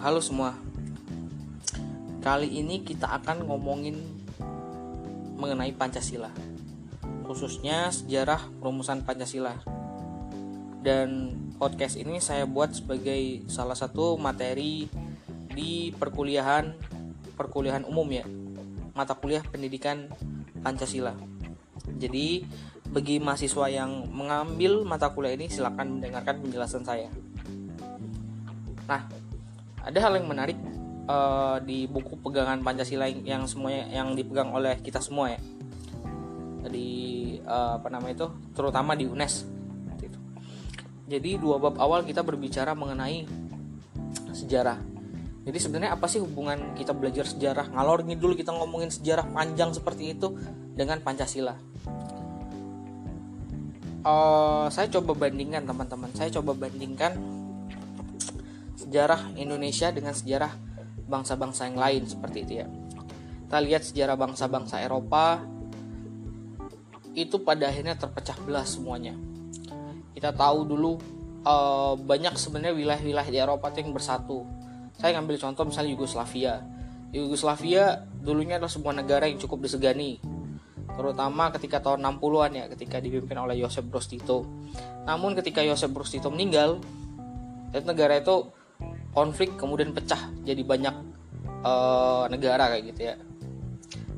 halo semua. Kali ini kita akan ngomongin mengenai Pancasila. Khususnya sejarah perumusan Pancasila. Dan podcast ini saya buat sebagai salah satu materi di perkuliahan perkuliahan umum ya. Mata kuliah pendidikan Pancasila. Jadi bagi mahasiswa yang mengambil mata kuliah ini silakan mendengarkan penjelasan saya. Nah, ada hal yang menarik uh, di buku pegangan Pancasila yang semuanya yang dipegang oleh kita semua ya. Di uh, apa namanya itu, terutama di UNES. Jadi dua bab awal kita berbicara mengenai sejarah. Jadi sebenarnya apa sih hubungan kita belajar sejarah ngalor ngidul kita ngomongin sejarah panjang seperti itu dengan Pancasila? Uh, saya coba bandingkan teman-teman. Saya coba bandingkan sejarah Indonesia dengan sejarah bangsa-bangsa yang lain seperti itu ya. Kita lihat sejarah bangsa-bangsa Eropa itu pada akhirnya terpecah belah semuanya. Kita tahu dulu uh, banyak sebenarnya wilayah-wilayah di Eropa yang bersatu. Saya ngambil contoh misalnya Yugoslavia. Yugoslavia dulunya adalah sebuah negara yang cukup disegani terutama ketika tahun 60-an ya ketika dipimpin oleh Joseph Broz Tito. Namun ketika Joseph Broz Tito meninggal, negara itu konflik kemudian pecah jadi banyak uh, negara kayak gitu ya.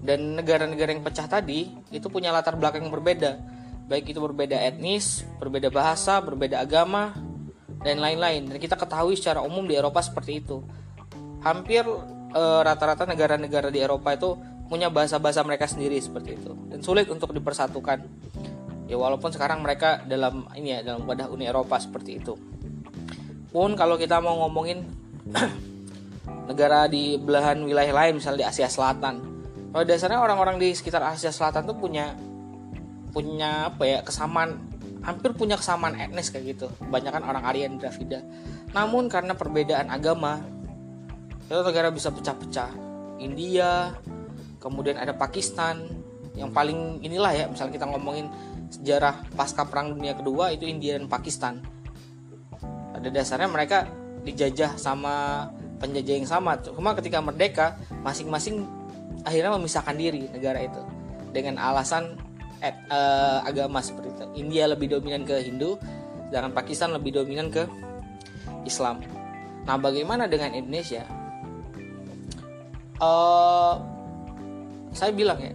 Dan negara-negara yang pecah tadi itu punya latar belakang yang berbeda. Baik itu berbeda etnis berbeda bahasa berbeda agama dan lain-lain. Dan kita ketahui secara umum di Eropa seperti itu. Hampir uh, rata-rata negara-negara di Eropa itu punya bahasa-bahasa mereka sendiri seperti itu. Dan sulit untuk dipersatukan. Ya walaupun sekarang mereka dalam ini ya dalam wadah Uni Eropa seperti itu pun kalau kita mau ngomongin negara di belahan wilayah lain misalnya di Asia Selatan. Pada dasarnya orang-orang di sekitar Asia Selatan tuh punya punya apa ya kesamaan hampir punya kesamaan etnis kayak gitu. Kebanyakan orang Aryan Dravida. Namun karena perbedaan agama itu negara bisa pecah-pecah. India kemudian ada Pakistan. Yang paling inilah ya misalnya kita ngomongin sejarah pasca perang dunia kedua itu India dan Pakistan pada dasarnya mereka dijajah sama penjajah yang sama. Cuma ketika merdeka masing-masing akhirnya memisahkan diri negara itu dengan alasan et, uh, agama seperti itu. India lebih dominan ke Hindu sedangkan Pakistan lebih dominan ke Islam. Nah bagaimana dengan Indonesia? Uh, saya bilang ya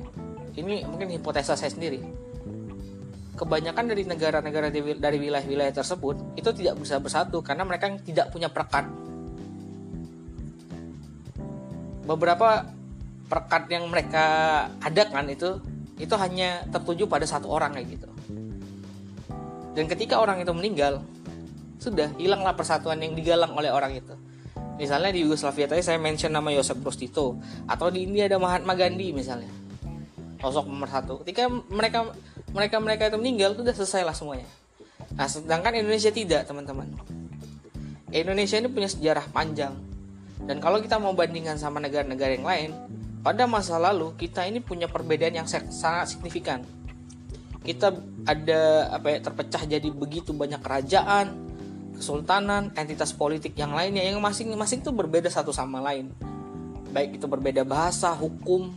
ini mungkin hipotesa saya sendiri kebanyakan dari negara-negara dari wilayah-wilayah tersebut itu tidak bisa bersatu karena mereka tidak punya perekat. Beberapa perekat yang mereka adakan itu itu hanya tertuju pada satu orang kayak gitu. Dan ketika orang itu meninggal, sudah hilanglah persatuan yang digalang oleh orang itu. Misalnya di Yugoslavia tadi saya mention nama Joseph Broz Tito atau di India ada Mahatma Gandhi misalnya. Sosok nomor satu. Ketika mereka mereka mereka itu meninggal sudah selesai lah semuanya. Nah sedangkan Indonesia tidak teman-teman. Indonesia ini punya sejarah panjang. Dan kalau kita mau bandingkan sama negara-negara yang lain pada masa lalu kita ini punya perbedaan yang sangat signifikan. Kita ada apa ya terpecah jadi begitu banyak kerajaan kesultanan entitas politik yang lainnya. Yang masing-masing itu berbeda satu sama lain. Baik itu berbeda bahasa hukum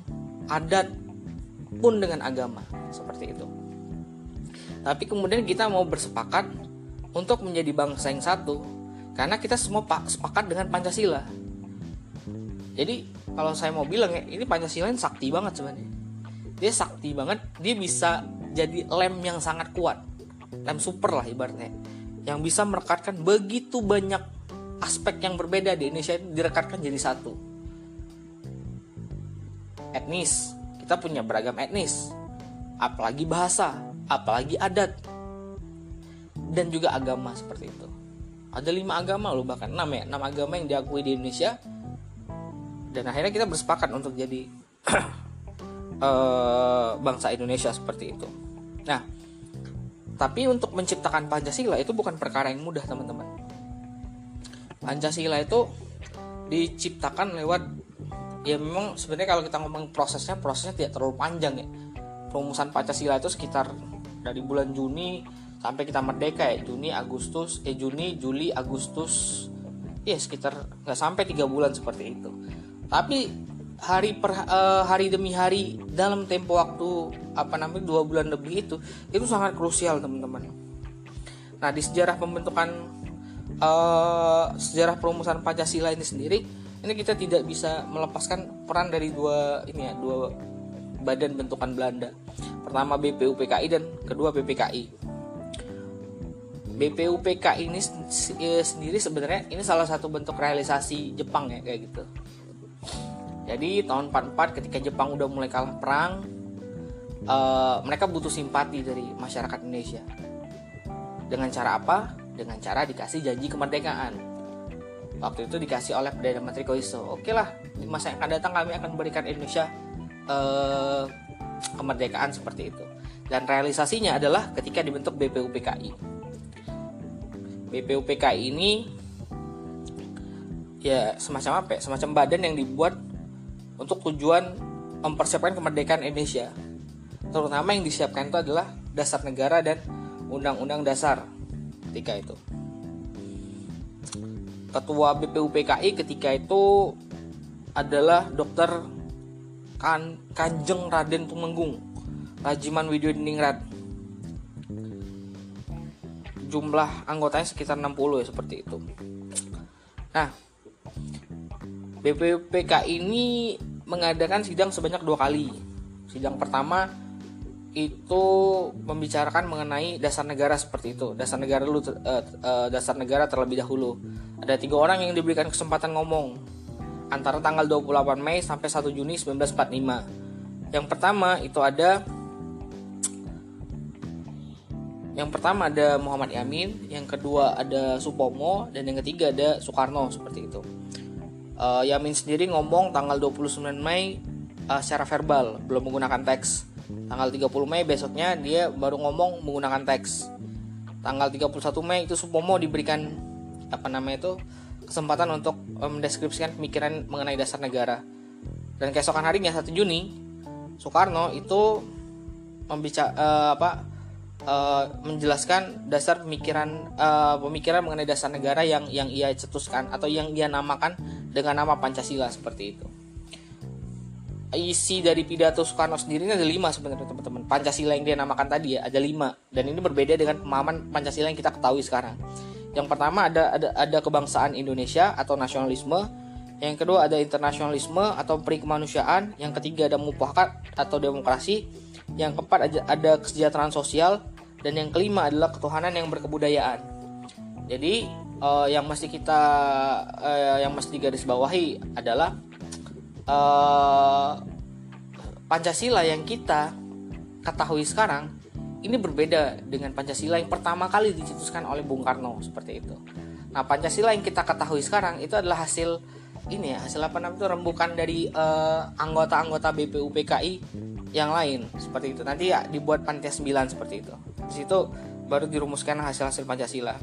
adat pun dengan agama. Seperti itu tapi kemudian kita mau bersepakat untuk menjadi bangsa yang satu karena kita semua pak sepakat dengan Pancasila. Jadi kalau saya mau bilang ya ini Pancasila ini sakti banget sebenarnya. Dia sakti banget, dia bisa jadi lem yang sangat kuat, lem super lah ibaratnya, yang bisa merekatkan begitu banyak aspek yang berbeda di Indonesia itu direkatkan jadi satu. Etnis, kita punya beragam etnis, apalagi bahasa, apalagi adat. Dan juga agama seperti itu. Ada lima agama loh bahkan enam ya. Enam agama yang diakui di Indonesia. Dan akhirnya kita bersepakat untuk jadi uh, bangsa Indonesia seperti itu. Nah tapi untuk menciptakan Pancasila itu bukan perkara yang mudah teman-teman. Pancasila itu diciptakan lewat ya memang sebenarnya kalau kita ngomong prosesnya prosesnya tidak terlalu panjang ya. Perumusan Pancasila itu sekitar dari bulan Juni sampai kita merdeka ya Juni Agustus eh Juni Juli Agustus. Ya sekitar nggak sampai tiga bulan seperti itu. Tapi hari per uh, hari demi hari dalam tempo waktu apa namanya dua bulan lebih itu itu sangat krusial teman-teman. Nah di sejarah pembentukan uh, sejarah perumusan pancasila ini sendiri ini kita tidak bisa melepaskan peran dari dua ini ya dua badan bentukan Belanda pertama BPUPKI dan kedua BPKI BPUPK ini eh, sendiri sebenarnya ini salah satu bentuk realisasi Jepang ya kayak gitu. Jadi tahun 44 ketika Jepang udah mulai kalah perang, uh, mereka butuh simpati dari masyarakat Indonesia. Dengan cara apa? Dengan cara dikasih janji kemerdekaan. Waktu itu dikasih oleh Perdana Menteri Koiso. Oke lah, di masa yang akan datang kami akan memberikan Indonesia uh, kemerdekaan seperti itu. Dan realisasinya adalah ketika dibentuk BPUPKI BPUPK ini ya semacam apa ya? Semacam badan yang dibuat untuk tujuan mempersiapkan kemerdekaan Indonesia. Terutama yang disiapkan itu adalah dasar negara dan undang-undang dasar ketika itu. Ketua BPUPKI ketika itu adalah Dr. Kan Kanjeng Raden Tumenggung Rajiman Widodiningrat jumlah anggotanya sekitar 60 ya seperti itu. Nah, BPPK ini mengadakan sidang sebanyak dua kali. Sidang pertama itu membicarakan mengenai dasar negara seperti itu. Dasar negara dulu, uh, uh, dasar negara terlebih dahulu. Ada tiga orang yang diberikan kesempatan ngomong antara tanggal 28 Mei sampai 1 Juni 1945. Yang pertama itu ada yang pertama ada Muhammad Yamin, yang kedua ada Supomo, dan yang ketiga ada Soekarno seperti itu. Uh, Yamin sendiri ngomong tanggal 29 Mei uh, secara verbal, belum menggunakan teks. Tanggal 30 Mei besoknya dia baru ngomong menggunakan teks. Tanggal 31 Mei itu Supomo diberikan apa namanya itu kesempatan untuk mendeskripsikan pemikiran mengenai dasar negara. Dan keesokan harinya 1 Juni Soekarno itu membicara uh, apa uh, menjelaskan dasar pemikiran uh, pemikiran mengenai dasar negara yang yang ia cetuskan atau yang ia namakan dengan nama Pancasila seperti itu. Isi dari pidato Soekarno sendiri ini ada lima sebenarnya teman-teman. Pancasila yang dia namakan tadi ya ada lima dan ini berbeda dengan pemahaman Pancasila yang kita ketahui sekarang. Yang pertama ada ada ada kebangsaan Indonesia atau nasionalisme. Yang kedua ada internasionalisme atau peri kemanusiaan. Yang ketiga ada mufakat atau demokrasi yang keempat ada, ada kesejahteraan sosial dan yang kelima adalah ketuhanan yang berkebudayaan. Jadi uh, yang mesti kita uh, yang mesti digarisbawahi adalah uh, Pancasila yang kita ketahui sekarang ini berbeda dengan Pancasila yang pertama kali dicetuskan oleh Bung Karno seperti itu. Nah Pancasila yang kita ketahui sekarang itu adalah hasil ini ya hasil apa namanya itu? Rembukan dari anggota-anggota uh, BPUPKI yang lain seperti itu. Nanti ya dibuat panitia 9 seperti itu. Di situ baru dirumuskan hasil-hasil Pancasila.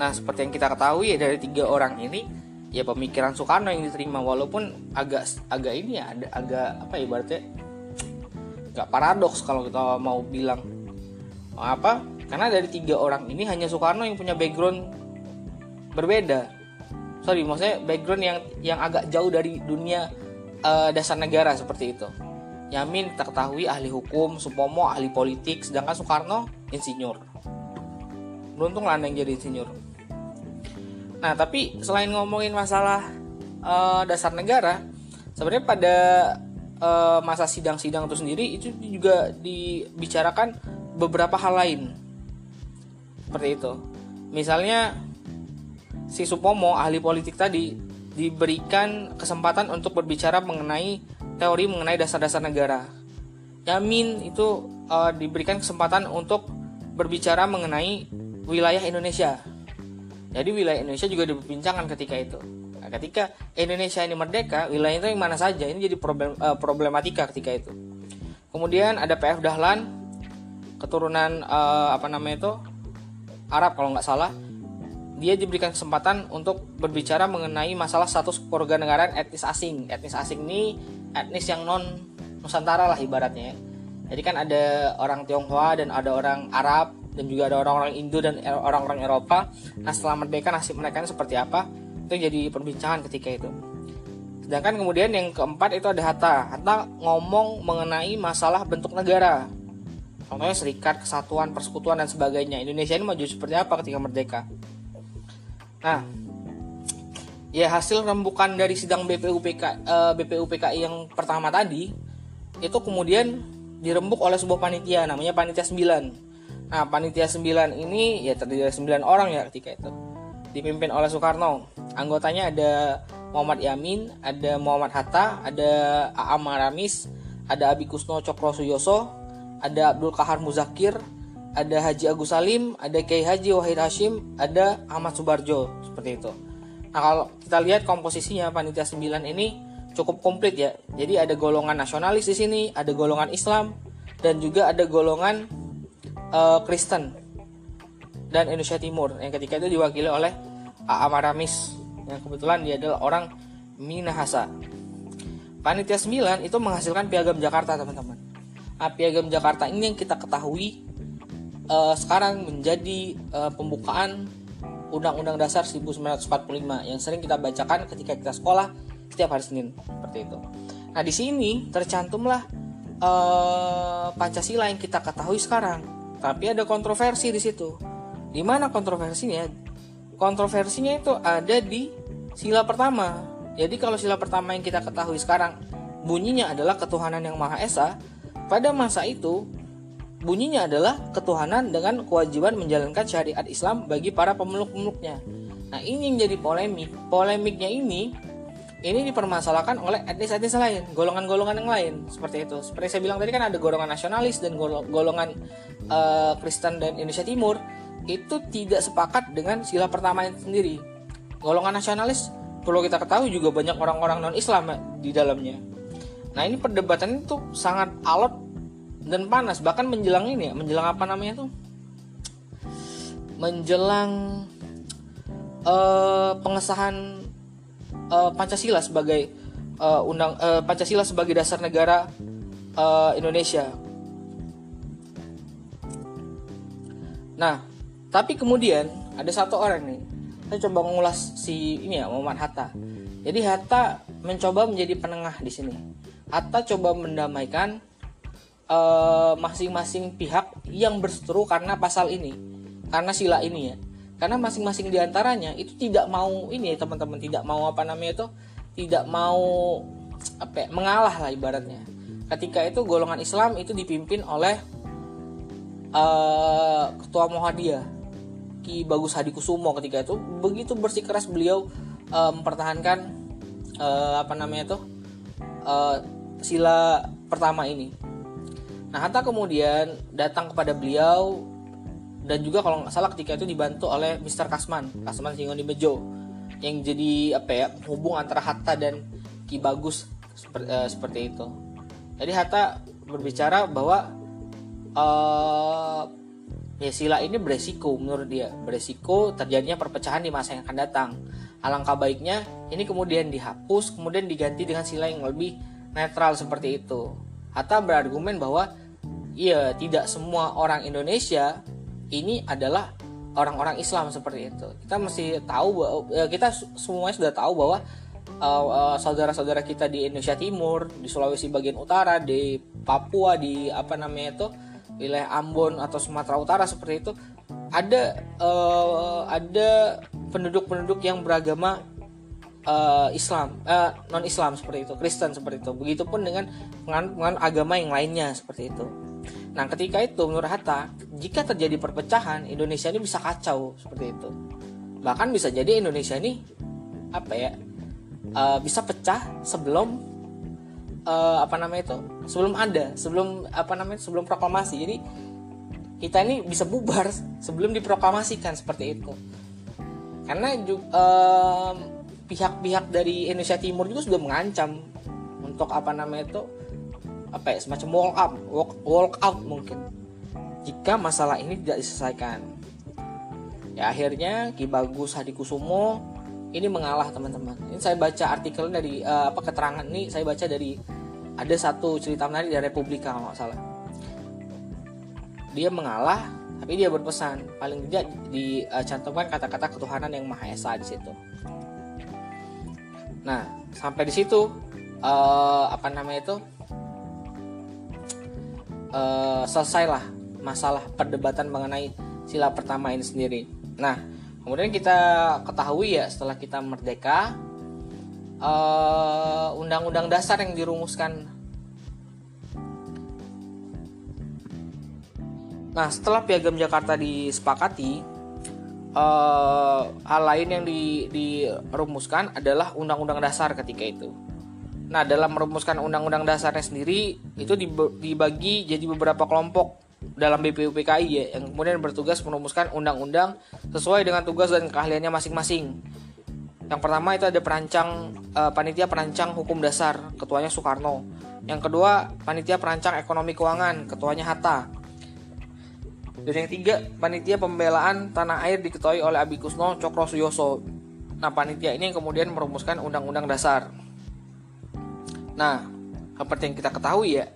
Nah seperti yang kita ketahui dari tiga orang ini ya pemikiran Soekarno yang diterima walaupun agak agak ini ya agak apa ya berarti nggak paradoks kalau kita mau bilang. Apa? Karena dari tiga orang ini hanya Soekarno yang punya background berbeda. Sorry maksudnya background yang yang agak jauh dari dunia uh, dasar negara seperti itu. Yamin kita ahli hukum Supomo ahli politik sedangkan Soekarno insinyur. Beruntung lah yang jadi insinyur nah tapi selain ngomongin masalah uh, dasar negara sebenarnya pada uh, masa sidang-sidang itu sendiri itu juga dibicarakan beberapa hal lain seperti itu misalnya si Supomo ahli politik tadi diberikan kesempatan untuk berbicara mengenai teori mengenai dasar-dasar negara. Yamin itu uh, diberikan kesempatan untuk berbicara mengenai wilayah Indonesia. Jadi wilayah Indonesia juga diperbincangkan ketika itu. Nah, ketika Indonesia ini merdeka, wilayah itu yang mana saja ini jadi problem, uh, problematika ketika itu. Kemudian ada PF Dahlan, keturunan uh, apa namanya itu Arab kalau nggak salah dia diberikan kesempatan untuk berbicara mengenai masalah status keluarga negaraan etnis asing. Etnis asing ini etnis yang non Nusantara lah ibaratnya. Jadi kan ada orang Tionghoa dan ada orang Arab dan juga ada orang-orang Indo dan orang-orang Eropa. Nah setelah merdeka nasib mereka seperti apa? Itu jadi perbincangan ketika itu. Sedangkan kemudian yang keempat itu ada Hatta. Hatta ngomong mengenai masalah bentuk negara. Contohnya serikat kesatuan persekutuan dan sebagainya. Indonesia ini maju seperti apa ketika merdeka? Nah ya hasil rembukan dari sidang BPUPK uh, BPUPKI yang pertama tadi itu kemudian dirembuk oleh sebuah panitia namanya panitia 9 nah panitia 9 ini ya terdiri dari 9 orang ya ketika itu. Dipimpin oleh Soekarno. Anggotanya ada Muhammad Yamin ada Muhammad Hatta ada Aam Maramis ada Abi Kusno Cokro Suyoso ada Abdul Kahar Muzakir ada Haji Agus Salim ada Kiai Haji Wahid Hashim ada Ahmad Subarjo seperti itu. Nah kalau kita lihat komposisinya panitia 9 ini cukup komplit ya. Jadi ada golongan nasionalis di sini, ada golongan Islam, dan juga ada golongan uh, Kristen dan Indonesia Timur yang ketika itu diwakili oleh Amaramis yang kebetulan dia adalah orang Minahasa. Panitia 9 itu menghasilkan Piagam Jakarta teman-teman. Nah, Piagam Jakarta ini yang kita ketahui uh, sekarang menjadi uh, pembukaan Undang-Undang Dasar 1945 yang sering kita bacakan ketika kita sekolah setiap hari Senin seperti itu. Nah di sini tercantumlah uh, Pancasila yang kita ketahui sekarang, tapi ada kontroversi di situ. Di mana kontroversinya? Kontroversinya itu ada di sila pertama. Jadi kalau sila pertama yang kita ketahui sekarang bunyinya adalah ketuhanan yang maha esa, pada masa itu Bunyinya adalah ketuhanan dengan kewajiban menjalankan syariat Islam bagi para pemeluk-pemeluknya. Nah, ini yang jadi polemik. Polemiknya ini ini dipermasalahkan oleh etnis-etnis lain, golongan-golongan yang lain seperti itu. Seperti saya bilang tadi kan ada golongan nasionalis dan golongan uh, Kristen dan Indonesia Timur itu tidak sepakat dengan sila pertama itu sendiri. Golongan nasionalis perlu kita ketahui juga banyak orang-orang non-Islam di dalamnya. Nah, ini perdebatan itu sangat alot dan panas bahkan menjelang ini ya menjelang apa namanya tuh menjelang uh, pengesahan uh, Pancasila sebagai uh, undang uh, Pancasila sebagai dasar negara uh, Indonesia. Nah, tapi kemudian ada satu orang nih. Saya coba mengulas si ini ya Muhammad Hatta. Jadi Hatta mencoba menjadi penengah di sini. Hatta coba mendamaikan masing-masing uh, pihak yang berseteru karena pasal ini, karena sila ini ya. Karena masing-masing di antaranya itu tidak mau ini ya teman-teman, tidak mau apa namanya itu, tidak mau apa ya, mengalah lah ibaratnya. Ketika itu golongan Islam itu dipimpin oleh uh, ketua Muhammadiyah Ki Bagus Hadi Kusumo ketika itu begitu bersikeras beliau uh, mempertahankan uh, apa namanya itu uh, sila pertama ini Nah Hatta kemudian datang kepada beliau dan juga kalau nggak salah ketika itu dibantu oleh Mr. Kasman, Kasman Singoni Bejo yang jadi apa ya hubung antara Hatta dan Ki Bagus seperti, uh, seperti itu. Jadi Hatta berbicara bahwa uh, ya sila ini beresiko menurut dia, beresiko terjadinya perpecahan di masa yang akan datang. Alangkah baiknya ini kemudian dihapus, kemudian diganti dengan sila yang lebih netral seperti itu. Hatta berargumen bahwa iya tidak semua orang Indonesia ini adalah orang-orang Islam seperti itu. Kita mesti tahu bahwa ya kita semuanya sudah tahu bahwa uh, uh, saudara-saudara kita di Indonesia Timur, di Sulawesi bagian utara, di Papua, di apa namanya itu wilayah Ambon atau Sumatera Utara seperti itu ada uh, ada penduduk-penduduk yang beragama uh, Islam, uh, non Islam seperti itu, Kristen seperti itu. Begitupun dengan dengan agama yang lainnya seperti itu. Nah, ketika itu menurut Hatta, jika terjadi perpecahan, Indonesia ini bisa kacau seperti itu. Bahkan bisa jadi Indonesia ini apa ya? Uh, bisa pecah sebelum uh, apa namanya itu? Sebelum ada, sebelum apa namanya? Sebelum proklamasi. Jadi kita ini bisa bubar sebelum diproklamasikan seperti itu. Karena uh, pihak-pihak dari Indonesia Timur juga sudah mengancam untuk apa namanya itu apa ya semacam walk up walk, walk out mungkin. Jika masalah ini tidak diselesaikan. Ya akhirnya Ki Bagus Hadikusumo ini mengalah teman-teman. Ini saya baca artikel dari uh, apa keterangan ini saya baca dari ada satu cerita menarik dari Republika kalau nggak salah. Dia mengalah tapi dia berpesan. Paling tidak dicantumkan kata-kata ketuhanan yang maha esa di situ. Nah sampai di situ uh, apa namanya itu uh, selesailah masalah perdebatan mengenai sila pertama ini sendiri nah kemudian kita ketahui ya setelah kita merdeka undang-undang uh, dasar yang dirumuskan Nah, setelah Piagam Jakarta disepakati, uh, hal lain yang di, dirumuskan adalah Undang-Undang Dasar ketika itu. Nah, dalam merumuskan Undang-Undang Dasarnya sendiri itu dibagi jadi beberapa kelompok dalam BPUPKI ya, yang kemudian bertugas merumuskan undang-undang sesuai dengan tugas dan keahliannya masing-masing. Yang pertama itu ada perancang uh, panitia perancang hukum dasar, ketuanya Soekarno. Yang kedua, panitia perancang ekonomi keuangan, ketuanya Hatta. Dan yang ketiga, panitia pembelaan tanah air diketuai oleh Abi Kusno Cokro Suyoso. Nah, panitia ini yang kemudian merumuskan undang-undang dasar. Nah, seperti yang kita ketahui ya,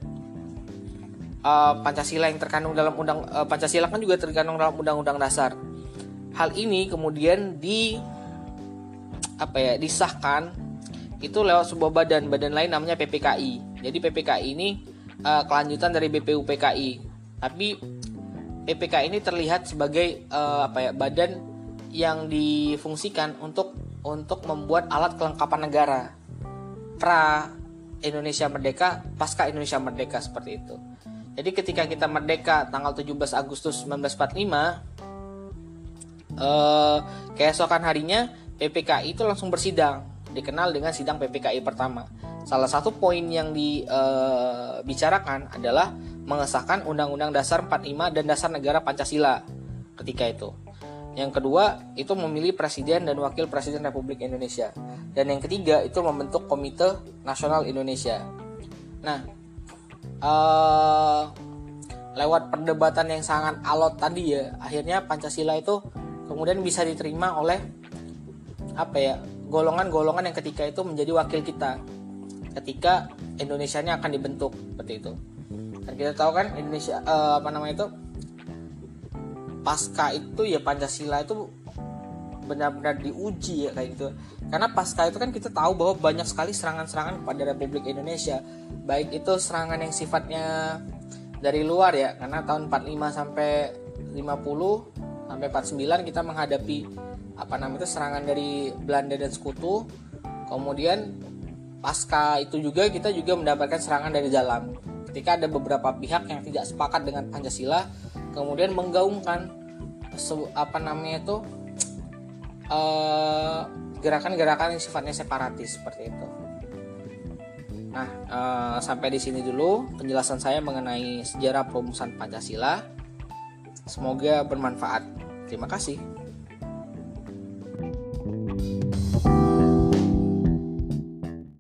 uh, Pancasila yang terkandung dalam undang uh, Pancasila kan juga terkandung dalam undang-undang dasar. Hal ini kemudian di apa ya disahkan itu lewat sebuah badan badan lain namanya PPKI. Jadi PPKI ini uh, kelanjutan dari BPUPKI. Tapi PPK ini terlihat sebagai uh, apa ya badan yang difungsikan untuk untuk membuat alat kelengkapan negara pra Indonesia merdeka pasca Indonesia merdeka seperti itu. Jadi ketika kita merdeka tanggal 17 Agustus 1945 eh, keesokan harinya PPKI itu langsung bersidang dikenal dengan sidang PPKI pertama. Salah satu poin yang dibicarakan uh, adalah mengesahkan Undang-Undang Dasar 45 dan Dasar Negara Pancasila ketika itu. Yang kedua itu memilih presiden dan wakil presiden Republik Indonesia. Dan yang ketiga itu membentuk Komite Nasional Indonesia. Nah, uh, lewat perdebatan yang sangat alot tadi ya, akhirnya Pancasila itu kemudian bisa diterima oleh apa ya golongan-golongan yang ketika itu menjadi wakil kita ketika Indonesia ini akan dibentuk seperti itu dan kita tahu kan Indonesia uh, apa namanya itu pasca itu ya Pancasila itu benar-benar diuji ya kayak gitu. Karena pasca itu kan kita tahu bahwa banyak sekali serangan-serangan kepada Republik Indonesia. Baik itu serangan yang sifatnya dari luar ya karena tahun 45 sampai 50 sampai 49 kita menghadapi apa namanya itu serangan dari Belanda dan sekutu. Kemudian pasca itu juga kita juga mendapatkan serangan dari dalam. Ketika ada beberapa pihak yang tidak sepakat dengan Pancasila kemudian menggaungkan apa namanya itu eh, gerakan-gerakan yang sifatnya separatis seperti itu. Nah, uh, sampai di sini dulu penjelasan saya mengenai sejarah perumusan Pancasila. Semoga bermanfaat. Terima kasih.